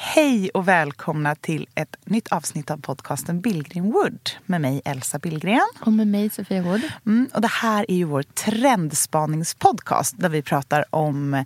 Hej och välkomna till ett nytt avsnitt av podcasten Billgren Wood med mig Elsa Billgren. Och med mig Sofia Wood. Mm, och det här är ju vår trendspaningspodcast där vi pratar om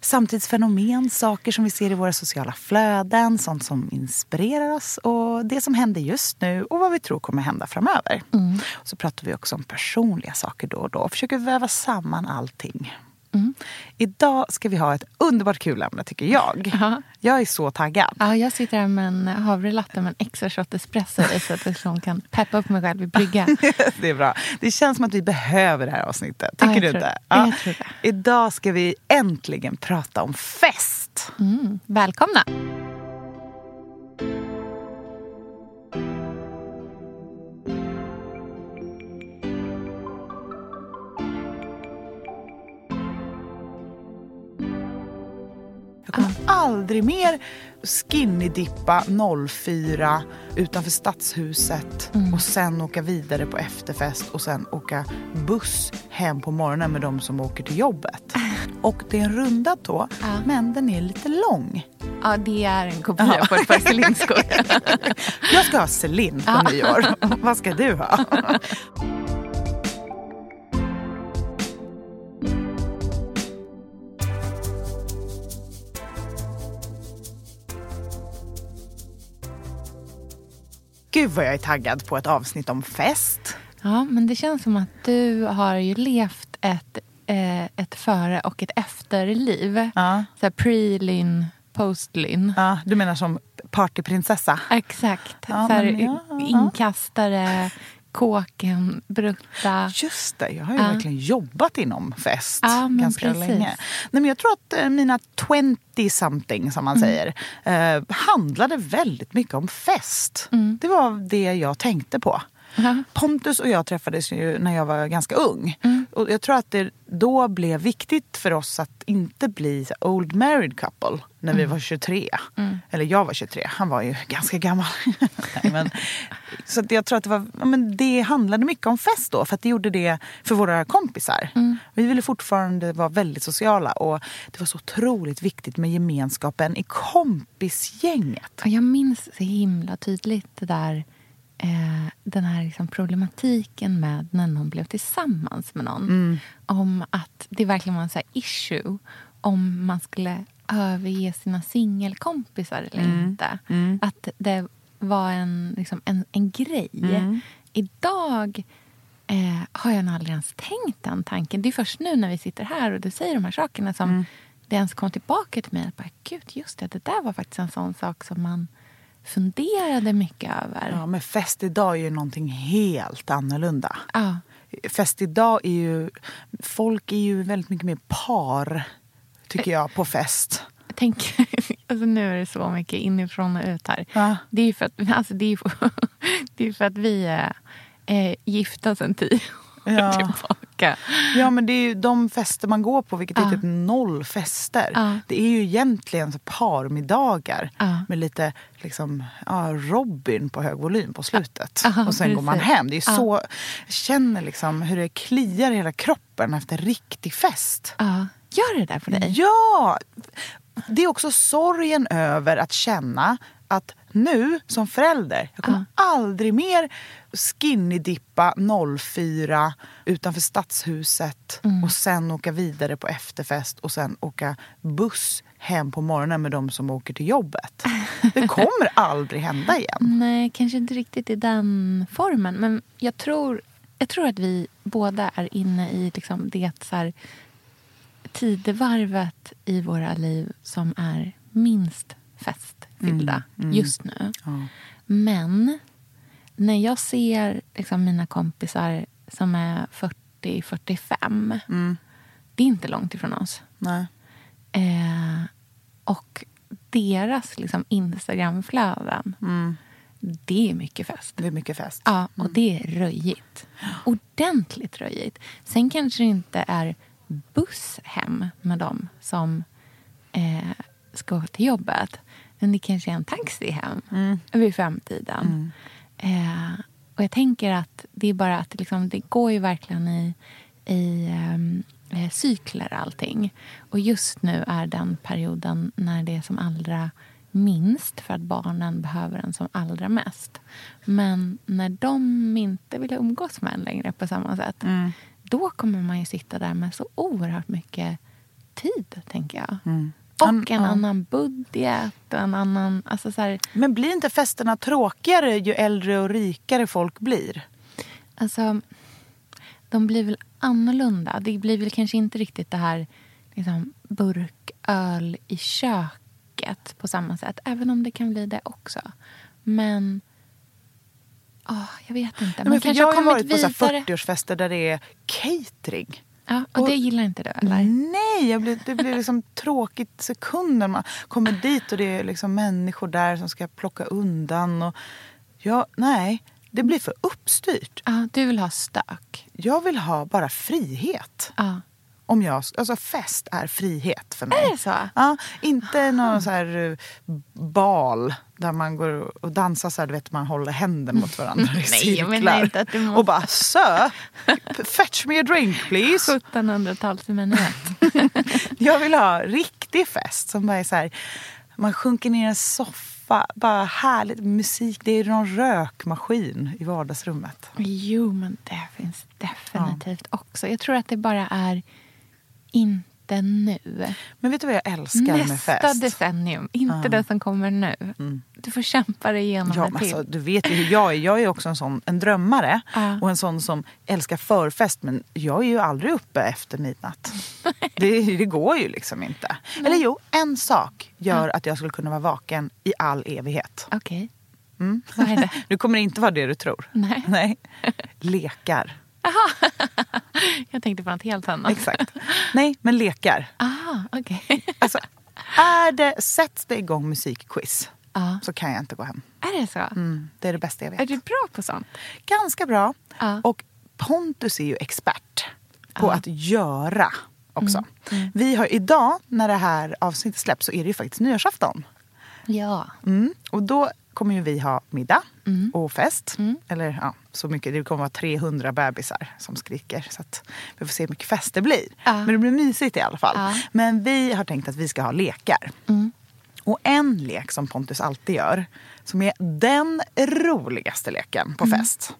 samtidsfenomen, saker som vi ser i våra sociala flöden, sånt som inspirerar oss och det som händer just nu och vad vi tror kommer hända framöver. Mm. Så pratar vi också om personliga saker då och då och försöker väva samman allting. Mm. Idag ska vi ha ett underbart kul ämne tycker jag. Aha. Jag är så taggad. Ja, jag sitter här med en havrelatte med en extra shot espresso så att jag liksom kan peppa upp mig själv i brygga. det är bra. Det känns som att vi behöver det här avsnittet. Tycker ja, du inte? Ja. Jag tror det. Idag ska vi äntligen prata om fest. Mm. Välkomna! Jag kommer aldrig mer skinny-dippa 04 utanför Stadshuset mm. och sen åka vidare på efterfest och sen åka buss hem på morgonen med de som åker till jobbet. Och det är en rundad tå, ja. men den är lite lång. Ja, det är en kopia ja. på ett par Celine-skor. Jag ska ha Celine på ja. nyår. Vad ska du ha? Gud vad jag är taggad på ett avsnitt om fest. Ja, men det känns som att du har ju levt ett, eh, ett före och ett efterliv. Ja. Så pre-Lynn, post-Lynn. Ja, du menar som partyprinsessa? Exakt. Ja, så här, ja, inkastare, kåken, brutta. Just det, jag har ju ja. verkligen jobbat inom fest ja, ganska precis. länge. Nej, men jag tror att eh, mina 20 something som man mm. säger eh, handlade väldigt mycket om fest. Mm. Det var det jag tänkte på. Uh-huh. Pontus och jag träffades ju när jag var ganska ung. Mm. Och jag tror att det då blev viktigt för oss att inte bli old married couple när vi var 23. Mm. Eller jag var 23, han var ju ganska gammal. Nej, men, så jag tror att det, var, ja, men det handlade mycket om fest då, för att det gjorde det för våra kompisar. Mm. Vi ville fortfarande vara väldigt sociala och det var så otroligt viktigt med gemenskapen i kompisgänget. Jag minns så himla tydligt det där eh, den här liksom problematiken med när någon blev tillsammans med någon. Mm. Om att det verkligen var en så issue om man skulle överge sina singelkompisar eller Mm. inte. Mm. Att det var en, liksom en, en grej. Mm. Idag eh, har jag nog aldrig ens tänkt den tanken. Det är först nu när vi sitter här och du säger de här sakerna som Mm. det ens kom tillbaka till mig. Att bara, Gud, just det, det där var faktiskt en sån sak som man funderade mycket över. Ja, men fest idag är ju någonting helt annorlunda. Ja. Fest idag är ju... Folk är ju väldigt mycket mer par, tycker jag, på fest. Jag tänker, alltså nu är det så mycket inifrån och ut här. Ja. Det är ju för att, alltså det är, för, det är för att vi är eh, gifta sedan tio Ja. tillbaka. Ja, men det är ju de fester man går på, vilket är Ja. typ noll fester. Ja. Det är ju egentligen så parmiddagar Ja. med lite liksom, ja, Robin på hög volym på slutet. Och sen går man precis. hem. Det är så, jag känner liksom hur det kliar i hela kroppen efter riktig fest. Gör det där för dig? Ja! Det är också sorgen över att känna att nu som förälder, jag kommer aldrig mer skinny-dippa 04 utanför Stadshuset Mm. och sen åka vidare på efterfest och sen åka buss hem på morgonen med de som åker till jobbet. Det kommer aldrig hända igen. Nej, kanske inte riktigt i den formen. Men jag tror, jag tror att vi båda är inne i liksom det så här, tidevarvet i våra liv som är minst fest. Fyllda just nu. Men när jag ser liksom, mina kompisar som är 40-45. Det är inte långt ifrån oss. Nej. Eh, och deras liksom, Instagramflöden. Det är mycket fest. Det är mycket fest. Ja, och det är röjigt. Ordentligt röjigt. Sen kanske det inte är buss hem med dem som eh, ska till jobbet. Men det kanske är en taxi hem vid femtiden. Eh, och jag tänker att det är bara att liksom, det går ju verkligen i, i ehm, eh, cykler allting. Och just nu är den perioden när det är som allra minst för att barnen behöver en som allra mest. Men när de inte vill umgås med en längre på samma sätt då kommer man ju sitta där med så oerhört mycket tid, tänker jag. Och An- en ja. annan budget en annan... Alltså så här, Men blir inte festerna tråkigare ju äldre och rikare folk blir? Alltså, de blir väl annorlunda. Det blir väl kanske inte riktigt det här liksom, burköl i köket på samma sätt. Även om det kan bli det också. Men... åh, jag vet inte. Men kanske jag har ju varit på så här vidare. 40-årsfester där det är catering. Ja, och, och- det gillar inte du, eller? Nej, blir, det blir liksom tråkigt sekunder. Man kommer dit och det är liksom människor där som ska plocka undan. Och jag, nej, det blir för uppstyrt. Ja, du vill ha stök. Jag vill ha bara frihet. Ja. Om jag, alltså fest är frihet för mig. Är det så? Ja, inte någon så här eh, bal där man går och dansar så här, du vet man håller händer mot varandra i Nej, jag menar cirklar. inte att du måste- Och bara sir, fetch me a drink please. 1700-talsmenät. Jag vill ha riktig fest som bara är så här, man sjunker ner i en soffa, bara härligt musik. Det är någon rökmaskin i vardagsrummet. Jo, men det finns definitivt också. Jag tror att det bara är inte nu. Men vet du vad jag älskar med Nästa fest? decennium, inte det som kommer nu. Du får kämpa dig igenom Ja, det till. alltså, du vet ju hur jag är. Jag är också en sån en drömmare Ja. och en sån som älskar förfest. Men jag är ju aldrig uppe efter midnatt. det, det går ju liksom inte. Eller jo, en sak gör att jag skulle kunna vara vaken i all evighet. Okej. Är det? Nu kommer det inte vara det du tror. Nej. Nej. Lekar. Jag tänkte på något helt annat. Exakt. Nej, men lekar. Ah, okej. Alltså, är det, sätts det igång musikquiz Ja. så kan jag inte gå hem. Är det så? Mm, det är det bästa jag vet. Är du bra på sånt? Ganska bra. Ja. Och Pontus är ju expert på Ja. att göra också. Vi har idag, när det här avsnittet släpps, så är det ju faktiskt nyårsafton. Ja. Mm. Och då kommer ju vi ha middag och fest. Eller ja, så mycket. Det kommer vara 300 bebisar som skriker. Så vi får se hur mycket fest det blir. Ja. Men det blir mysigt i alla fall. Ja. Men vi har tänkt att vi ska ha lekar. Och en lek som Pontus alltid gör, som är den roligaste leken på fest,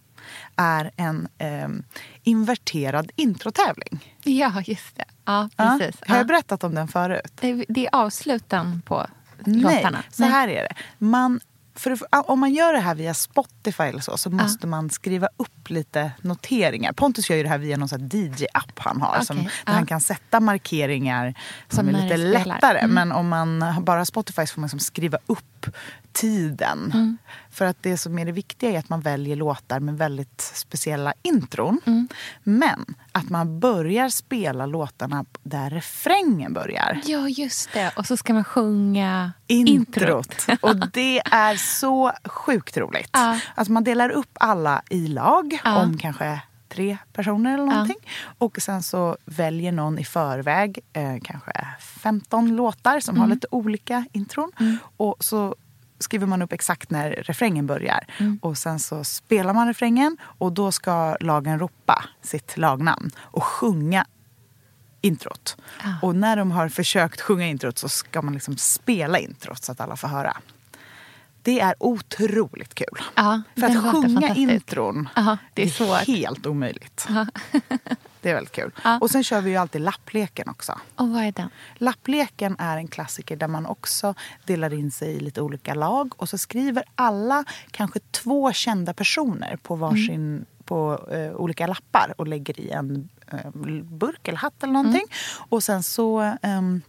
är en ehm, inverterad introtävling. Ja, just det. Ja, Ja. precis. Har Ja. jag berättat om den förut? Det, det är avsluten på Nej, låtarna. så här är det. Man, för att- om man gör det här via Spotify eller så, så måste man skriva upp lite noteringar. Pontus gör ju det här via någon DJ-app han har. Okej, Som, där ja. han kan sätta markeringar som är lite lättare. Mm. Men om man bara har Spotify så får man liksom skriva upp tiden. Mm. För att det som är det viktiga är att man väljer låtar med väldigt speciella intron. Mm. Men att man börjar spela låtarna där refrängen börjar Ja, just det. Och så ska man sjunga introt. Och det är så sjukt roligt. Ja. Alltså man delar upp alla i lag Ja. om kanske tre personer eller någonting. Och sen så väljer någon i förväg eh, kanske 15 låtar som har lite olika intron. Och så skriver man upp exakt när refrängen börjar. Och sen så spelar man refrängen och då ska lagen ropa sitt lagnamn och sjunga introt. Ja. Och när de har försökt sjunga introt så ska man liksom spela introt så att alla får höra. Det är otroligt kul. Ja, För att sjunga intron, Ja, det är svårt. helt omöjligt. det är väldigt kul. Ja. Och sen kör vi ju alltid lappleken också. Och vad är den? Lappleken är en klassiker där man också delar in sig i lite olika lag och så skriver alla kanske två kända personer på varsin på eh, olika lappar och lägger i en eh, burk eller hatt eller någonting. Och sen så ehm,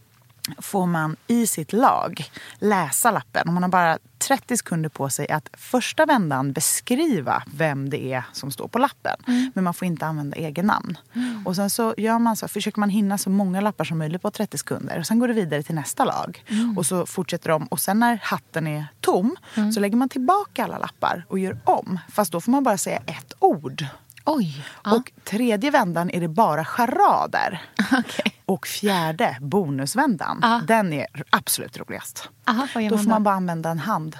får man i sitt lag läsa lappen. Och man har bara 30 sekunder på sig att första vändan beskriva vem det är som står på lappen. Mm. Men man får inte använda egen namn. Och sen så gör man så, försöker man hinna så många lappar som möjligt på 30 sekunder. Och sen går det vidare till nästa lag. Mm. Och så fortsätter de. Och sen när hatten är tom så lägger man tillbaka alla lappar och gör om. Fast då får man bara säga ett ord. Oj! Ja. Och tredje vändan är det bara charader. Okej. Och fjärde, bonusvändan, Ja. den är absolut roligast. Aha, Då får man bara använda en hand.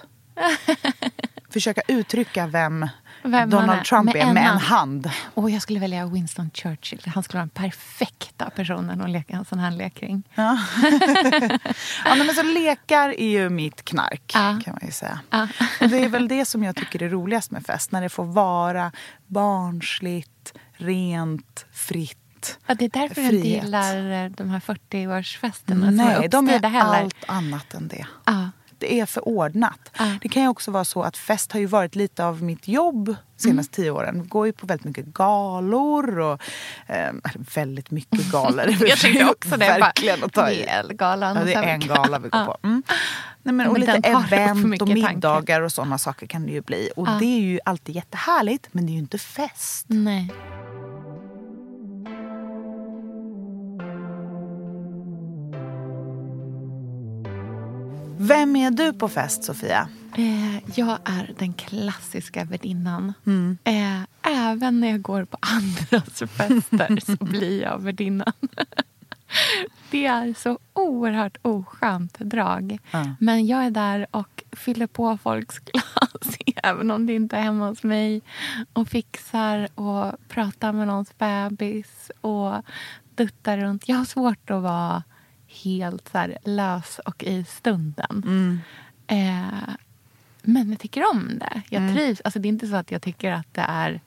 Försöka uttrycka vem, Vem. Donald Trump Med är en med en hand. Och jag skulle välja Winston Churchill. Han skulle vara den perfekta personen att leka en sån här lek kring. Ja. ja, men så lekar är ju mitt knark, Ja. kan man ju säga. Ja. Och det är väl det som jag tycker är roligast med fest. När det får vara barnsligt, rent, fritt. Ja, det är därför jag inte Frihet. gillar eh, de här 40-årsfesterna som Nej, de är heller. allt annat än det. Ja. Det är för ordnat. Ja. Det kan ju också vara så att fest har ju varit lite av mitt jobb de senaste Mm. tio åren. går ju på väldigt mycket galor och eh, väldigt mycket galor. Jag tänkte också det. Verkligen att ta i. Elgalan. Ja, det är en gala vi går på. Mm. Nej, men, och lite event och tankar. middagar och sådana saker kan det ju bli. Och Ja. det är ju alltid jättehärligt, men det är ju inte fest. Nej. Vem är du på fest, Sofia? Eh, jag är den klassiska värdinnan. Mm. Eh, även när jag går på andras fester så blir jag värdinnan. Det är så oerhört oskönt drag. Ja. Men jag är där och fyller på folks glas även om det inte är hemma hos mig. Och fixar och pratar med någons bebis och duttar runt. Jag har svårt att vara helt så här lös och i stunden. Mm. Eh, men jag tycker om det. Jag trivs. Alltså, det är inte så att jag tycker att det är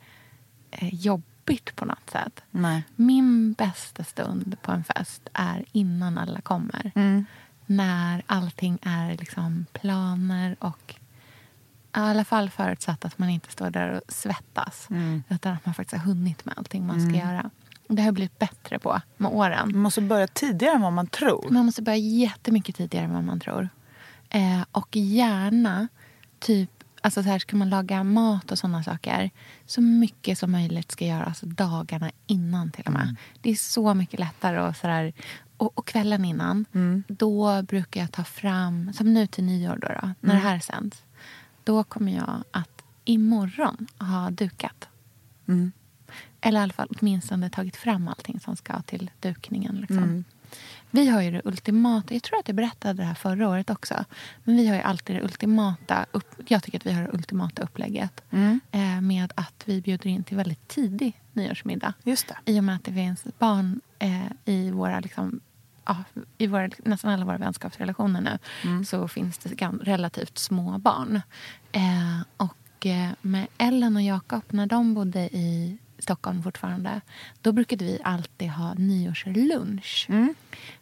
eh, jobbigt på något sätt. Nej. Min bästa stund på en fest är innan alla kommer. Mm. När allting är liksom planer och i alla fall förutsatt att man inte står där och svettas. Mm. Utan att man faktiskt har hunnit med allting man ska göra. Det har jag blivit bättre på med åren. Man måste börja tidigare än vad man tror. Man måste börja jättemycket tidigare än vad man tror. Eh, och gärna, typ, alltså så här ska man laga mat och såna saker. Så mycket som möjligt ska göras dagarna innan till och med. Det är så mycket lättare. Och, så där, och, och kvällen innan, då brukar jag ta fram, som nu till nyår då, då när det här sänds. Då kommer jag att imorgon ha dukat. Eller i alla fall åtminstone tagit fram allting som ska till dukningen. Liksom. Mm. Vi har ju det ultimata, jag tror att jag berättade det här förra året också. Men vi har ju alltid det ultimata, upp, jag tycker att vi har det ultimata upplägget. Mm. Eh, med att vi bjuder in till väldigt tidig nyårsmiddag. Just det. I och med att det finns barn eh, i våra liksom, ja, i våra, nästan alla våra vänskapsrelationer nu Mm. så finns det relativt små barn. Eh, och eh, med Ellen och Jakob, när de bodde i Stockholm fortfarande då brukade vi alltid ha nyårslunch. Mm.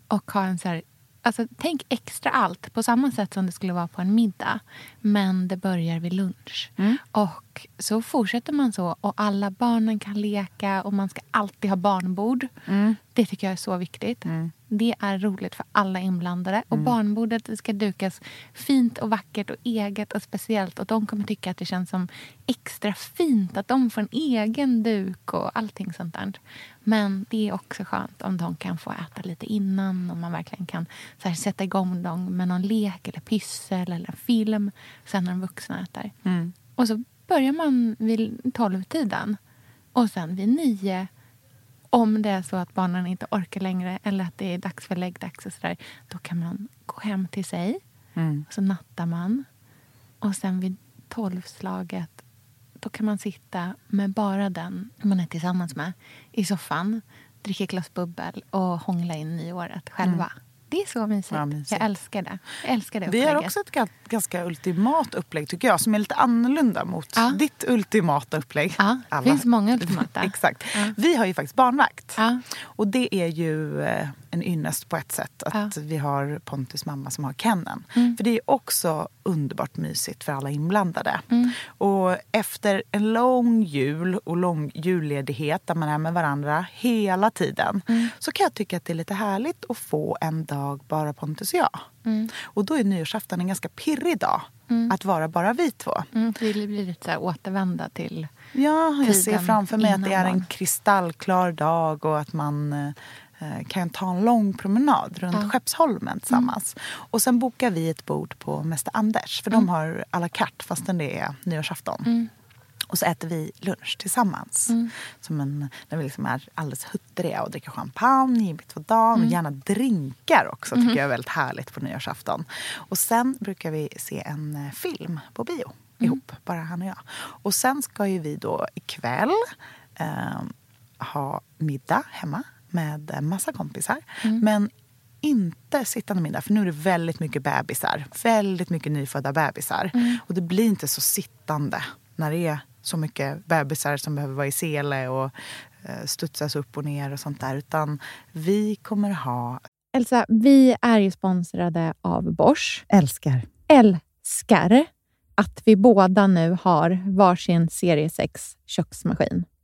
Och ha en så här, alltså, tänk extra allt, på samma sätt som det skulle vara på en middag. Men det börjar vid lunch. Mm. Och så fortsätter man så och alla barnen kan leka och man ska alltid ha barnbord. Mm. Det tycker jag är så viktigt. Det är roligt för alla inblandade. Och Mm. barnbordet det ska dukas fint och vackert och eget och speciellt. Och de kommer tycka att det känns som extra fint att de får en egen duk och allting sånt där. Men det är också skönt om de kan få äta lite innan och man verkligen kan så här, sätta igång dem med någon lek eller pyssel eller en film sen när de vuxna äter. Mm. Och så börjar man vid tolvtiden och sen vid nio om det är så att barnen inte orkar längre eller att det är dags för läggdags och sådär, då kan man gå hem till sig. Mm. Och så nattar man. Och sen vid tolvslaget då kan man sitta med bara den man är tillsammans med i soffan, dricka ett glas bubbel och hångla in nyåret själva. Det är så mysigt. Ja, mysigt. Jag älskar det. Jag älskar det Vi har också ett ga- ganska ultimat upplägg tycker jag som är lite annorlunda mot Ja. ditt ultimata upplägg. Ja, det finns många ultimata. Exakt. Ja. Vi har ju faktiskt barnvakt. Och det är ju eh, en ynnest på ett sätt att Ja. vi har Pontus mamma som har Kennen. Mm. För det är också underbart mysigt för alla inblandade. Mm. Och efter en lång jul och lång julledighet där man är med varandra hela tiden Mm. så kan jag tycka att det är lite härligt att få en dag bara Pontus och jag. Mm. Och då är nyårsafton en ganska pirrig dag att vara bara vi två. Mm, det blir lite så här återvända till... Ja, jag ser framför mig att det är en kristallklar dag och att man eh, kan ta en lång promenad runt Ja. Skeppsholmen tillsammans. Och sen bokar vi ett bord på Mäster Anders för de har à la carte fastän det är nyårsafton. Och så äter vi lunch tillsammans. Som en, när vi liksom är alldeles huttriga och dricker champagne mitt på dagen. Och gärna drinkar också tycker jag är väldigt härligt på nyårsafton. Och sen brukar vi se en eh, film på bio ihop, bara han och jag. Och sen ska ju vi då ikväll eh, ha middag hemma med en massa kompisar. Men inte sittande middag, för nu är det väldigt mycket bebisar. Väldigt mycket nyfödda bebisar. Och det blir inte så sittande när det är så mycket bebisar som behöver vara i sele och eh, studsas upp och ner och sånt där. Utan vi kommer ha... Elsa, vi är ju sponsrade av Bosch. Älskar. Älskar att vi båda nu har varsin serie 6 köksmaskin.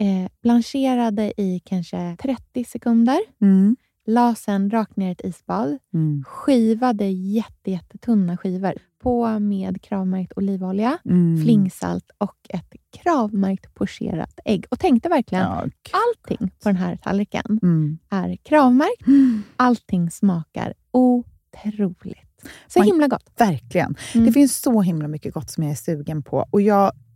Eh, blancherade i kanske 30 sekunder. Mm. La sen rakt ner i ett isbad. Mm. Skivade jätte, jättetunna skivor. På med kravmärkt olivolja, Mm. flingsalt och ett kravmärkt pocherat ägg. Och tänkte verkligen, Ja. allting på den här tallriken Mm. är kravmärkt. Allting smakar otroligt. Så Man- himla gott. Verkligen. Mm. Det finns så himla mycket gott som jag är sugen på. Och jag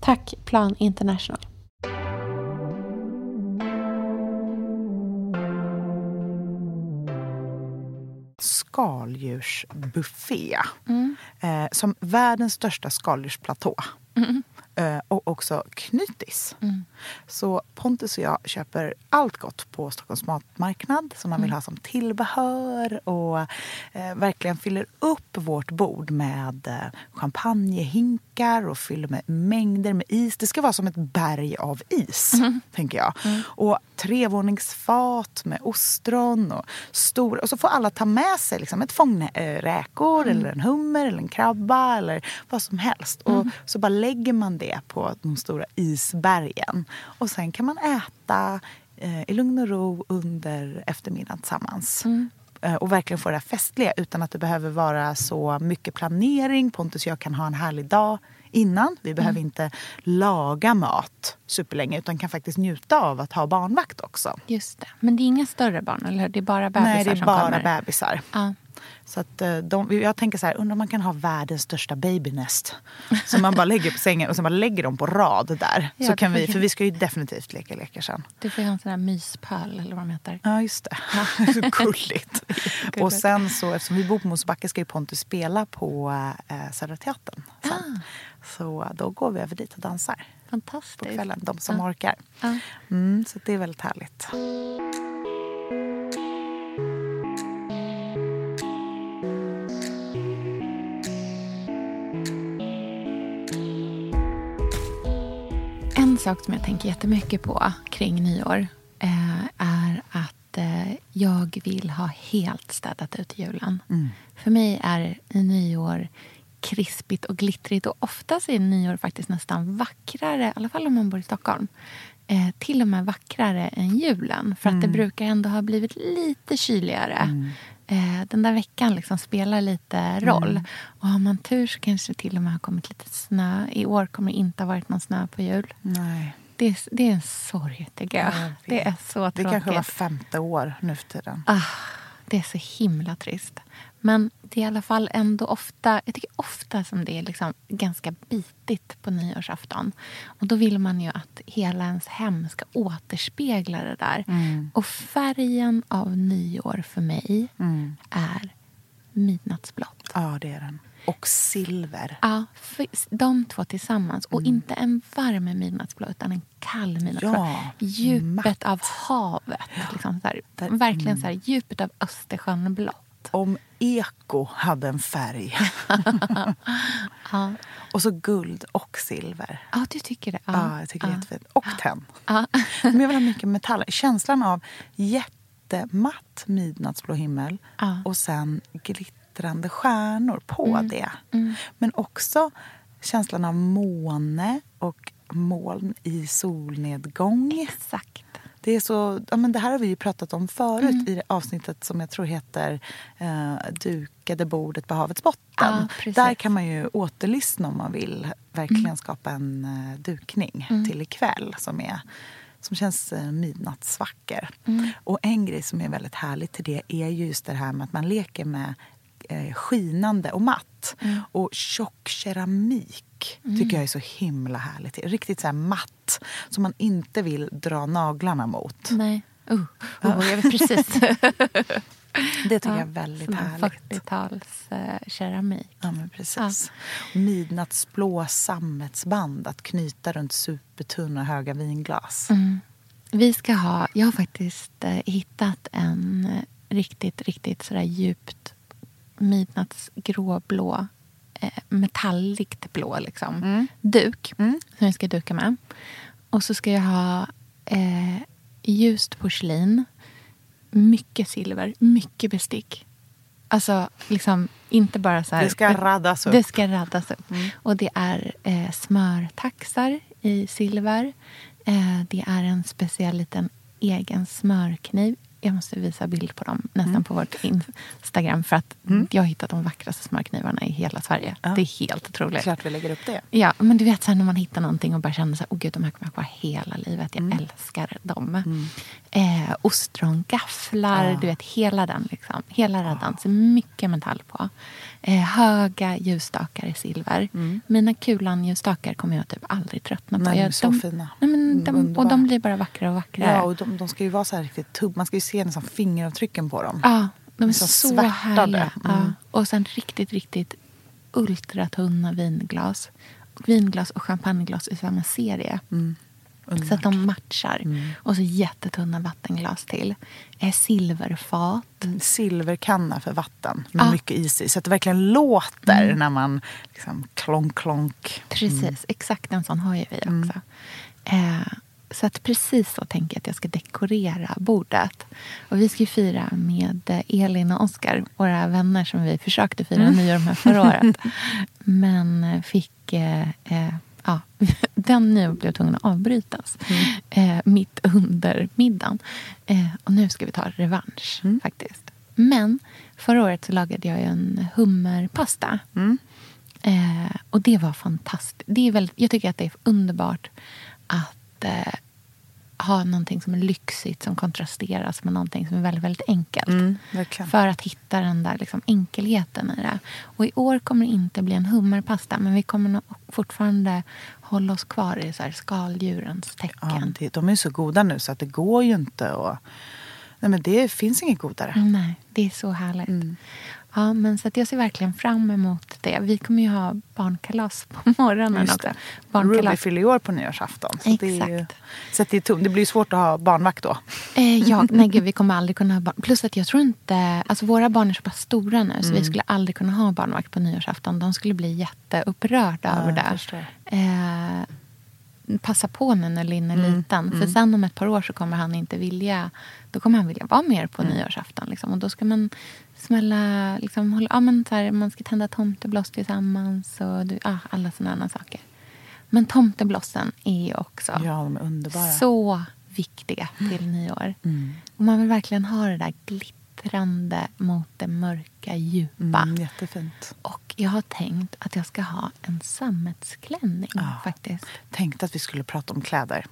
Tack Plan International. skaldjursbuffé. Eh, som världens största skaldjursplatå. Eh, och också knytis. Så Pontus och jag köper allt gott på Stockholms matmarknad som man vill ha som tillbehör och eh, verkligen fyller upp vårt bord med eh, champagnehinkar och fyller med mängder med is. Det ska vara som ett berg av is, tänker jag. Och trevåningsfat med ostron och stora. Och så får alla ta med sig liksom ett fång räkor eller en hummer eller en krabba eller vad som helst. Och så bara lägger man det på de stora isbergen. Och sen kan man äta eh, i lugn och ro under eftermiddagen tillsammans. Eh, Och verkligen få det festliga utan att det behöver vara så mycket planering. Pontus och jag kan ha en härlig dag innan. Vi behöver inte laga mat superlänge utan kan faktiskt njuta av att ha barnvakt också. Just det. Men det är inga större barn, eller hur? Det är bara bebisar Nej, det är bara kommer. bebisar. Ja. Så att eh, de, jag tänker så här, undrar om man kan ha världens största babynest. Som man bara lägger på sängen och sen bara lägger dem på rad där. Ja, så kan vi, för vi ska ju definitivt leka lekar sen. Du får ha en sån här myspöl, eller vad de heter. Ja, just det. så gulligt. och sen så, eftersom vi bor på Mosebacke ska ju Pontus spela på eh, Södra Teatern sen. Så då går vi över dit och dansar på Fantastiskt. kvällen, de som Ja. orkar. Ja. Mm, så det är väldigt härligt. En sak som jag tänker jättemycket på kring nyår eh, är att eh, jag vill ha helt städat ut julen. För mig är nyår krispigt och glittrigt och oftast är nyår faktiskt nästan vackrare, i alla fall om man bor i Stockholm. Eh, till och med vackrare än julen. För att det brukar ändå ha blivit lite kyligare. Eh, den där veckan liksom spelar lite roll. Och har man tur så kanske det till och med har kommit lite snö. I år kommer det inte ha varit någon snö på jul. Nej. Det är, det är en sorg, tycker jag. Jag Det är så Det tråkigt. kanske var femte år nu för tiden. Ah, det är så himla trist. Men det är i alla fall ändå ofta... Jag tycker ofta som det är liksom ganska bitigt på nyårsafton. Och då vill man ju att hela ens hem ska återspegla det där. Och färgen av nyår för mig är midnattsblått. Ja, det är den. Och silver. Ja, de två tillsammans. Och Mm. inte en varm midnattsblå, utan en kall midnattsblå. Ja, djupet matt. av havet. Liksom så här, verkligen mm. så här, djupet av Östersjön blått. Om eko hade en färg. Ja. och så guld och silver. ja, du tycker det? Ja, jag tycker det är ja. jättefint. Och tenn. Ja. Men jag vill ha mycket metaller. Känslan av jättematt midnattsblå himmel Ja. och sen glittrande stjärnor på det. Men också känslan av måne och moln i solnedgång. Exakt. Det, är så, ja, men det här har vi ju pratat om förut Mm. i avsnittet som jag tror heter eh, Dukade bordet på havets botten. Precis. Där kan man ju återlyssna om man vill verkligen Mm. skapa en eh, dukning till ikväll som, är, som känns eh, midnattsvacker. Mm. Och en grej som är väldigt härligt till det är ju just det här med att man leker med eh, skinande och matt. Mm. Och tjock keramik tycker jag är så himla härligt. Riktigt så här matt, som man inte vill dra naglarna mot. Nej. Uh, uh, jag vet precis. Det tycker jag är väldigt härligt. 40-tals eh, keramik. Ja, men precis. Midnattsblå sammetsband att knyta runt supertunna höga vinglas. Mm. Vi ska ha... Jag har faktiskt eh, hittat en riktigt, riktigt sådär djupt midnattsgråblå, eh, metalligt blå liksom, duk som jag ska duka med. Och så ska jag ha eh, ljust porslin, mycket silver, mycket bestick. Alltså liksom inte bara så här... Det ska raddas upp. Det ska raddas upp. Och det är eh, smörtaxar i silver. Eh, det är en speciell liten egen smörkniv. Jag måste visa bild på dem nästan på vårt Instagram. För att jag har hittat de vackraste smörknivarna i hela Sverige. Ja. Det är helt otroligt. Klart vi lägger upp det. Ja, men du vet så här, när man hittar någonting och bara känner så här, oh gud, de här kommer jag ha hela livet. Jag Mm. älskar dem. Eh, ostrongafflar, du vet hela den liksom. Hela raddan. Så mycket metall på. Eh, höga ljusstakar i silver. Mina kulan-ljusstakar kommer jag typ aldrig tröttna på. Nej, de är så fina. Nej, men Mm, de, och de blir bara vackrare och vackrare. Ja, och de, de ska ju vara så här riktigt tubb. Man ska ju se nästan fingeravtrycken på dem. Ja, de är Så så, svärtade. härliga. Ja. Mm. Och sen riktigt, riktigt ultratunna vinglas. Vinglas och champagneglas i samma serie. Så att de matchar. Och så jättetunna vattenglas till. Silverfat. Mm, Silverkanna för vatten med Ja. mycket is i. Så att det verkligen låter när man liksom klonk, klonk. Precis, exakt en sån har ju vi också. Eh, så att precis så tänker jag att jag ska dekorera bordet. Och vi ska ju fira med Elin och Oskar, våra vänner som vi försökte fira nyår med förra året. Men fick... Eh, eh, ja, den nyår blev tvungen att avbrytas eh, mitt under middagen. Eh, och nu ska vi ta revansch, faktiskt. Men förra året så lagade jag en hummerpasta. Eh, och det var fantastiskt. Det är väldigt, jag tycker att det är underbart att eh, ha någonting som är lyxigt som kontrasteras med någonting som är väldigt, väldigt enkelt. Mm. För att hitta den där liksom, enkelheten i det. Och i år kommer det inte bli en hummerpasta men vi kommer nog fortfarande hålla oss kvar i så här skaldjurens Ja, tecken. det, de är så goda nu så att det går ju inte att... Nej, men det finns inget godare. Nej, det är så härligt. Ja, men så att jag ser verkligen fram emot det. Vi kommer ju ha barnkalas på morgonen Just också. det. Ruby fyller ju år på nyårsafton. Så Det, är ju, Exakt. så det, är det blir ju svårt att ha barnvakt då. Eh, ja, nej gud, vi kommer aldrig kunna ha barn. Plus att jag tror inte... Alltså våra barn är så pass stora nu så vi skulle aldrig kunna ha barnvakt på nyårsafton. De skulle bli jätteupprörda över jag det. Eh, passa på nu när Linn är liten. För sen om ett par år så kommer han inte vilja... Då kommer han vilja vara mer på nyårsafton. Liksom. Och då ska man smälla... Liksom, hålla, ja, men så här, man ska tända tomtebloss tillsammans och du, ja, alla sådana saker. Men tomteblossen är ju också Ja, är så viktiga till nyår. Och man vill verkligen ha det där glittrande mot det mörka, djupa. Mm, jättefint. Och jag har tänkt att jag ska ha en sammetsklänning faktiskt. Tänkte att vi skulle prata om kläder.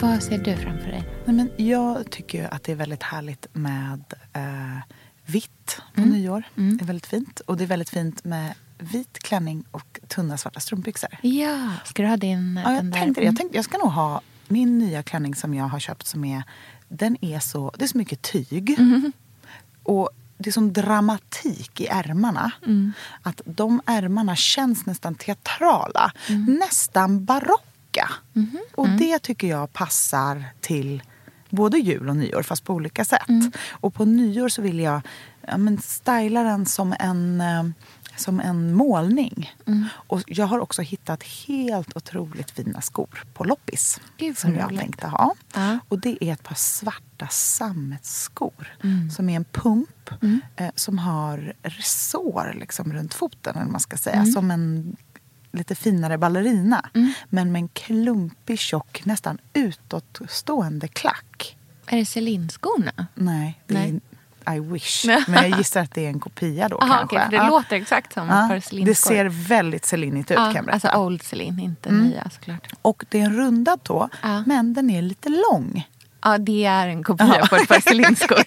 Vad ser du framför dig? Nej, men jag tycker att det är väldigt härligt med eh, vitt på Mm. nyår. Det är väldigt fint. Och det är väldigt fint med vit klänning och tunna svarta strumpbyxor. Ja, ska du ha din... Ja, jag, tänkte det. jag tänkte jag ska nog ha min nya klänning som jag har köpt som är den är så, det är så mycket tyg. Mm. Och det är sån dramatik i ärmarna. Mm. Att de ärmarna känns nästan teatrala. Mm. Nästan barocka. Mm-hmm. Och det tycker jag passar till både jul och nyår, fast på olika sätt. Mm. Och på nyår så vill jag ja, men styla den som en, eh, som en målning. Mm. Och jag har också hittat helt otroligt fina skor på loppis. Gud, som jag roligt. tänkte ha. Ja. Och det är ett par svarta sammetsskor. Mm. Som är en pump eh, som har resår liksom, runt foten. Eller man ska säga. Mm. Som en lite finare ballerina. Men med en klumpig, tjock, nästan utåtstående klack. Är det Celine-skorna? Nej, det Nej. är I wish. Men jag gissar att det är en kopia då Aha, kanske. för det Ja. låter exakt som Ja, par det ser väldigt Celinigt ut ja, kan jag berätta. Alltså old Celine, inte nya såklart. Och det är en rundad tå, Ja. men den är lite lång. Ja, det är en kopia på ett par Celine-skor.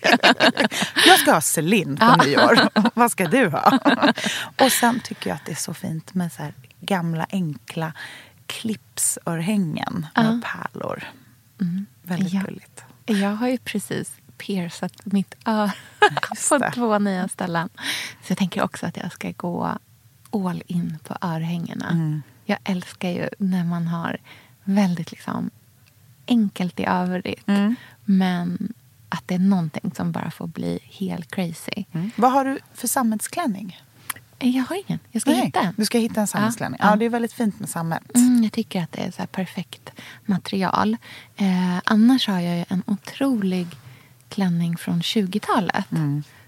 Jag ska ha Celine på nyår. Vad ska du ha? Och sen tycker jag att det är så fint med så här gamla enkla clipsörhängen med pärlor. Väldigt Ja. gulligt. Jag har ju precis piercat mitt öra på två nya ställen. Så jag tänker också att jag ska gå all in på örhängena. Mm. Jag älskar ju när man har väldigt liksom enkelt i övrigt. Mm. Men att det är någonting som bara får bli helt crazy. Vad har du för sammetsklänning? Jag har ingen. Jag ska hitta en. Du ska hitta en sammetsklänning. Ja. Ja, det är väldigt fint med sammet. Mm, jag tycker att det är så perfekt material. Eh, annars har jag ju en otrolig klänning från 20-talet.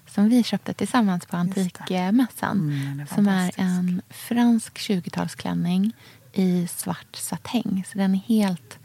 Som vi köpte tillsammans på Antikmässan. Mm, som är en fransk 20-talsklänning i svart satäng. Så den är helt,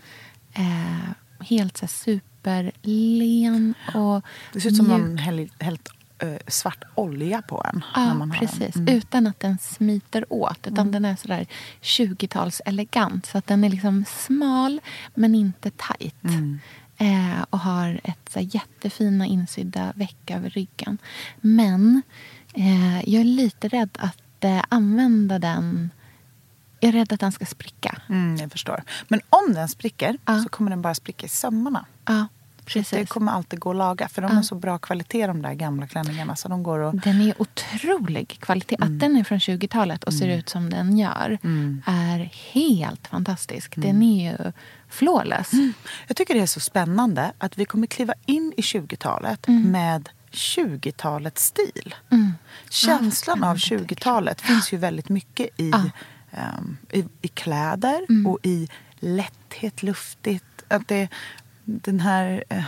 eh, helt så superlen och Det ser ut som mjuk. någon häll- hällt eh, svart olja på en. Ja, precis. Mm. Utan att den smiter åt. Utan den är sådär 20-tals elegant. Så att den är liksom smal, men inte tajt. Mm. Eh, och har ett så här, jättefina insydda veck över ryggen. Men eh, jag är lite rädd att eh, använda den... Jag är rädd att den ska spricka. Mm, jag förstår. Men om den spricker Ja. så kommer den bara spricka i sömmarna. Ja, Det precis. kommer alltid gå att laga. För de Ja. har så bra kvalitet de där gamla klänningarna. Så de går att... Den är otrolig kvalitet. Mm. Att den är från 20-talet och ser ut som den gör Mm. är helt fantastisk. Den är ju flawless. Jag tycker det är så spännande att vi kommer kliva in i 20-talet Mm. med 20-talets stil. Känslan av 20-talet finns ju väldigt mycket i, Ja. ehm, i, i kläder Mm. och i lätthet, luftigt. Att det, den här eh,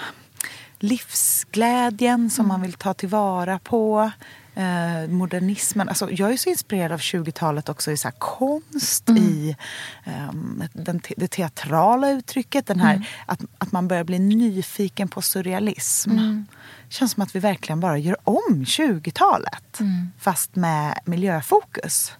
livsglädjen som Mm. man vill ta tillvara på. Eh, modernismen. Alltså, jag är så inspirerad av 20-talet också i så konst, Mm. i ehm, den, te- det teatrala uttrycket. Den här, Mm. att, att man börjar bli nyfiken på surrealism. Mm. känns som att vi verkligen bara gör om 20-talet. Mm. Fast med miljöfokus.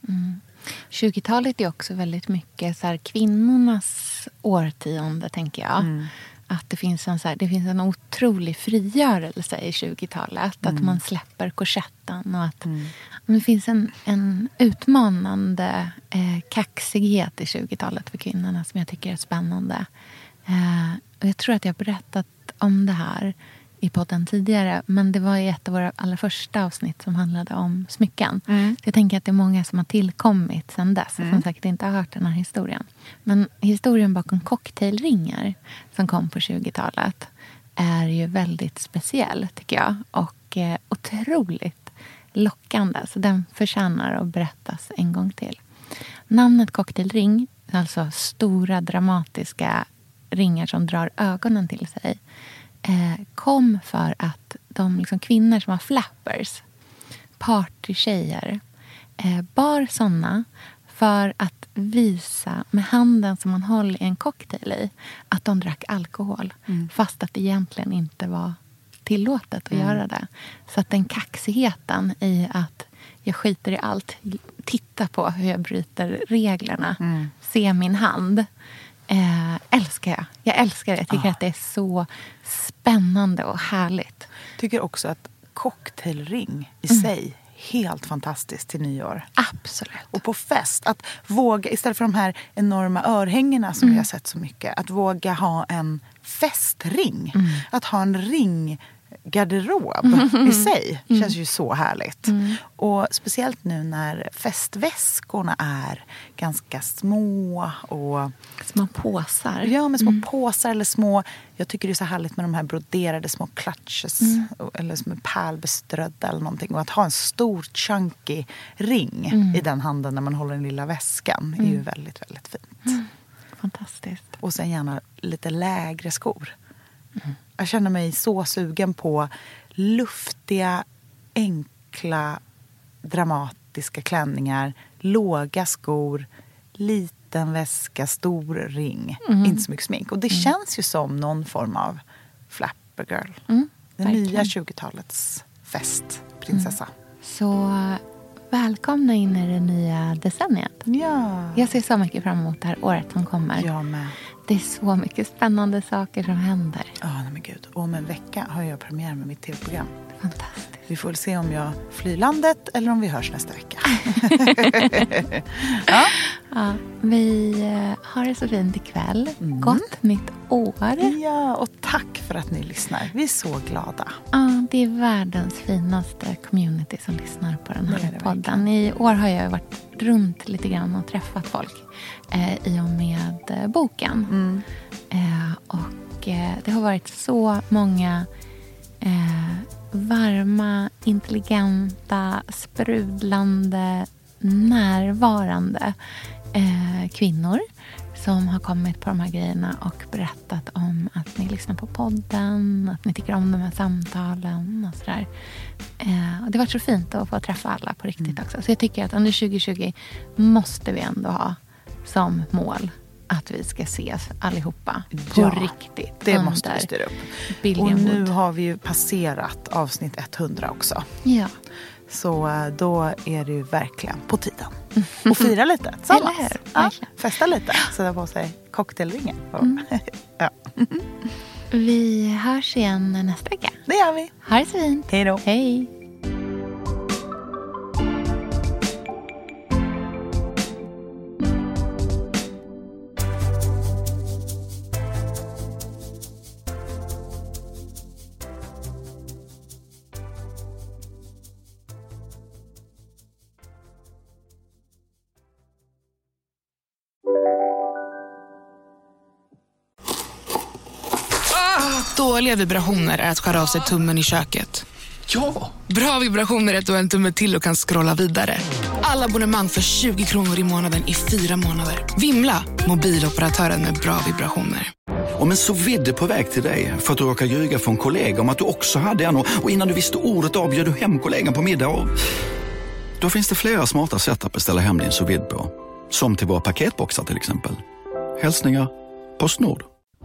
20-talet är också väldigt mycket så här, kvinnornas årtionde, tänker jag. Att det finns, en, så här, det finns en otrolig frigörelse i 20-talet. Att man släpper korsetten. Och att Det finns en, en utmanande eh, kaxighet i 20-talet för kvinnorna som jag tycker är spännande. Eh, och jag tror att jag har berättat om det här i podden tidigare. Men det var i ett av våra allra första avsnitt som handlade om smycken. Så jag tänker att det är många som har tillkommit sen dess. Som säkert inte har hört den här historien. Men historien bakom cocktailringar som kom på 20-talet är ju väldigt speciell tycker jag. Och eh, otroligt lockande. Så den förtjänar att berättas en gång till. Namnet cocktailring, alltså stora dramatiska ringar som drar ögonen till sig eh, kom för att de liksom, kvinnor som var flappers, partytjejer, eh, bar såna för att visa med handen som man håller i en cocktail i att de drack alkohol. Fast att det egentligen inte var tillåtet att göra det. Så att den kaxigheten i att jag skiter i allt, titta på hur jag bryter reglerna, se min hand. Eh, älskar jag. Jag älskar det. Jag tycker att det är så spännande och härligt. tycker också att cocktailring i sig helt fantastiskt till nyår. Absolut. Och på fest, att våga, istället för de här enorma örhängena som Mm. vi har sett så mycket, att våga ha en festring. Mm. Att ha en ringgarderob i sig Mm. känns ju så härligt. Och speciellt nu när festväskorna är ganska små och Små påsar. Ja, med små påsar eller små... Jag tycker det är så härligt med de här broderade små clutches. Eller som är pärlbeströdda eller någonting. Och att ha en stor chunky ring i den handen när man håller den lilla väskan är ju väldigt, väldigt fint. Fantastiskt. Och sen gärna lite lägre skor. Jag känner mig så sugen på luftiga, enkla, dramatiska klänningar. Låga skor, liten väska, stor ring. Inte så mycket smink. Och det känns ju som någon form av flapper girl. Den verkligen. nya 20-talets festprinsessa. Så välkomna in i det nya decenniet. Ja, Jag ser så mycket fram emot det här året som kommer. jag med. Det är så mycket spännande saker som händer. Ja, oh, men gud. Om en vecka har jag premiär med mitt tv-program. Fantastiskt. Vi får väl se om jag flyr landet eller om vi hörs nästa vecka. Ja, vi eh, har det så fint ikväll. Gott nytt år. Ja, och tack för att ni lyssnar. Vi är så glada. Ja, det är världens finaste community som lyssnar på den här podden. I år har jag varit runt lite grann och träffat folk eh, i och med eh, boken. Mm. Eh, och eh, det har varit så många eh, varma, intelligenta, sprudlande, närvarande eh, kvinnor som har kommit på de här grejerna och berättat om att ni lyssnar på podden, att ni tycker om de här samtalen och sådär. Eh, och det har varit så fint att få träffa alla på riktigt också. Så jag tycker att under 2020 måste vi ändå ha som mål att vi ska ses allihopa på Ja, riktigt. Det måste vi styra upp. Och nu har vi ju passerat avsnitt 100 också. Ja. Så eh, då är det ju verkligen på tiden. Och fira lite tillsammans. Eller hur? Ja, festa lite. Sätta på sig cocktailringen. ja, Vi hörs igen nästa vecka. det gör vi. Ha det så fint. Hej då. Hej. Dåliga vibrationer är att skära av sig tummen i köket. Ja! Bra vibrationer är att du har en tumme till och kan scrolla vidare. Alla abonnemang för 20 kronor i månaden i fyra månader. Vimla! Mobiloperatören med bra vibrationer. Om en så vidde på väg till dig för att du råkar ljuga från kollega om att du också hade en och innan du visste ordet av du hem kollegan på middag och... Då finns det flera smarta sätt att beställa hem din sous på. Som till våra paketboxar till exempel. Hälsningar Postnord.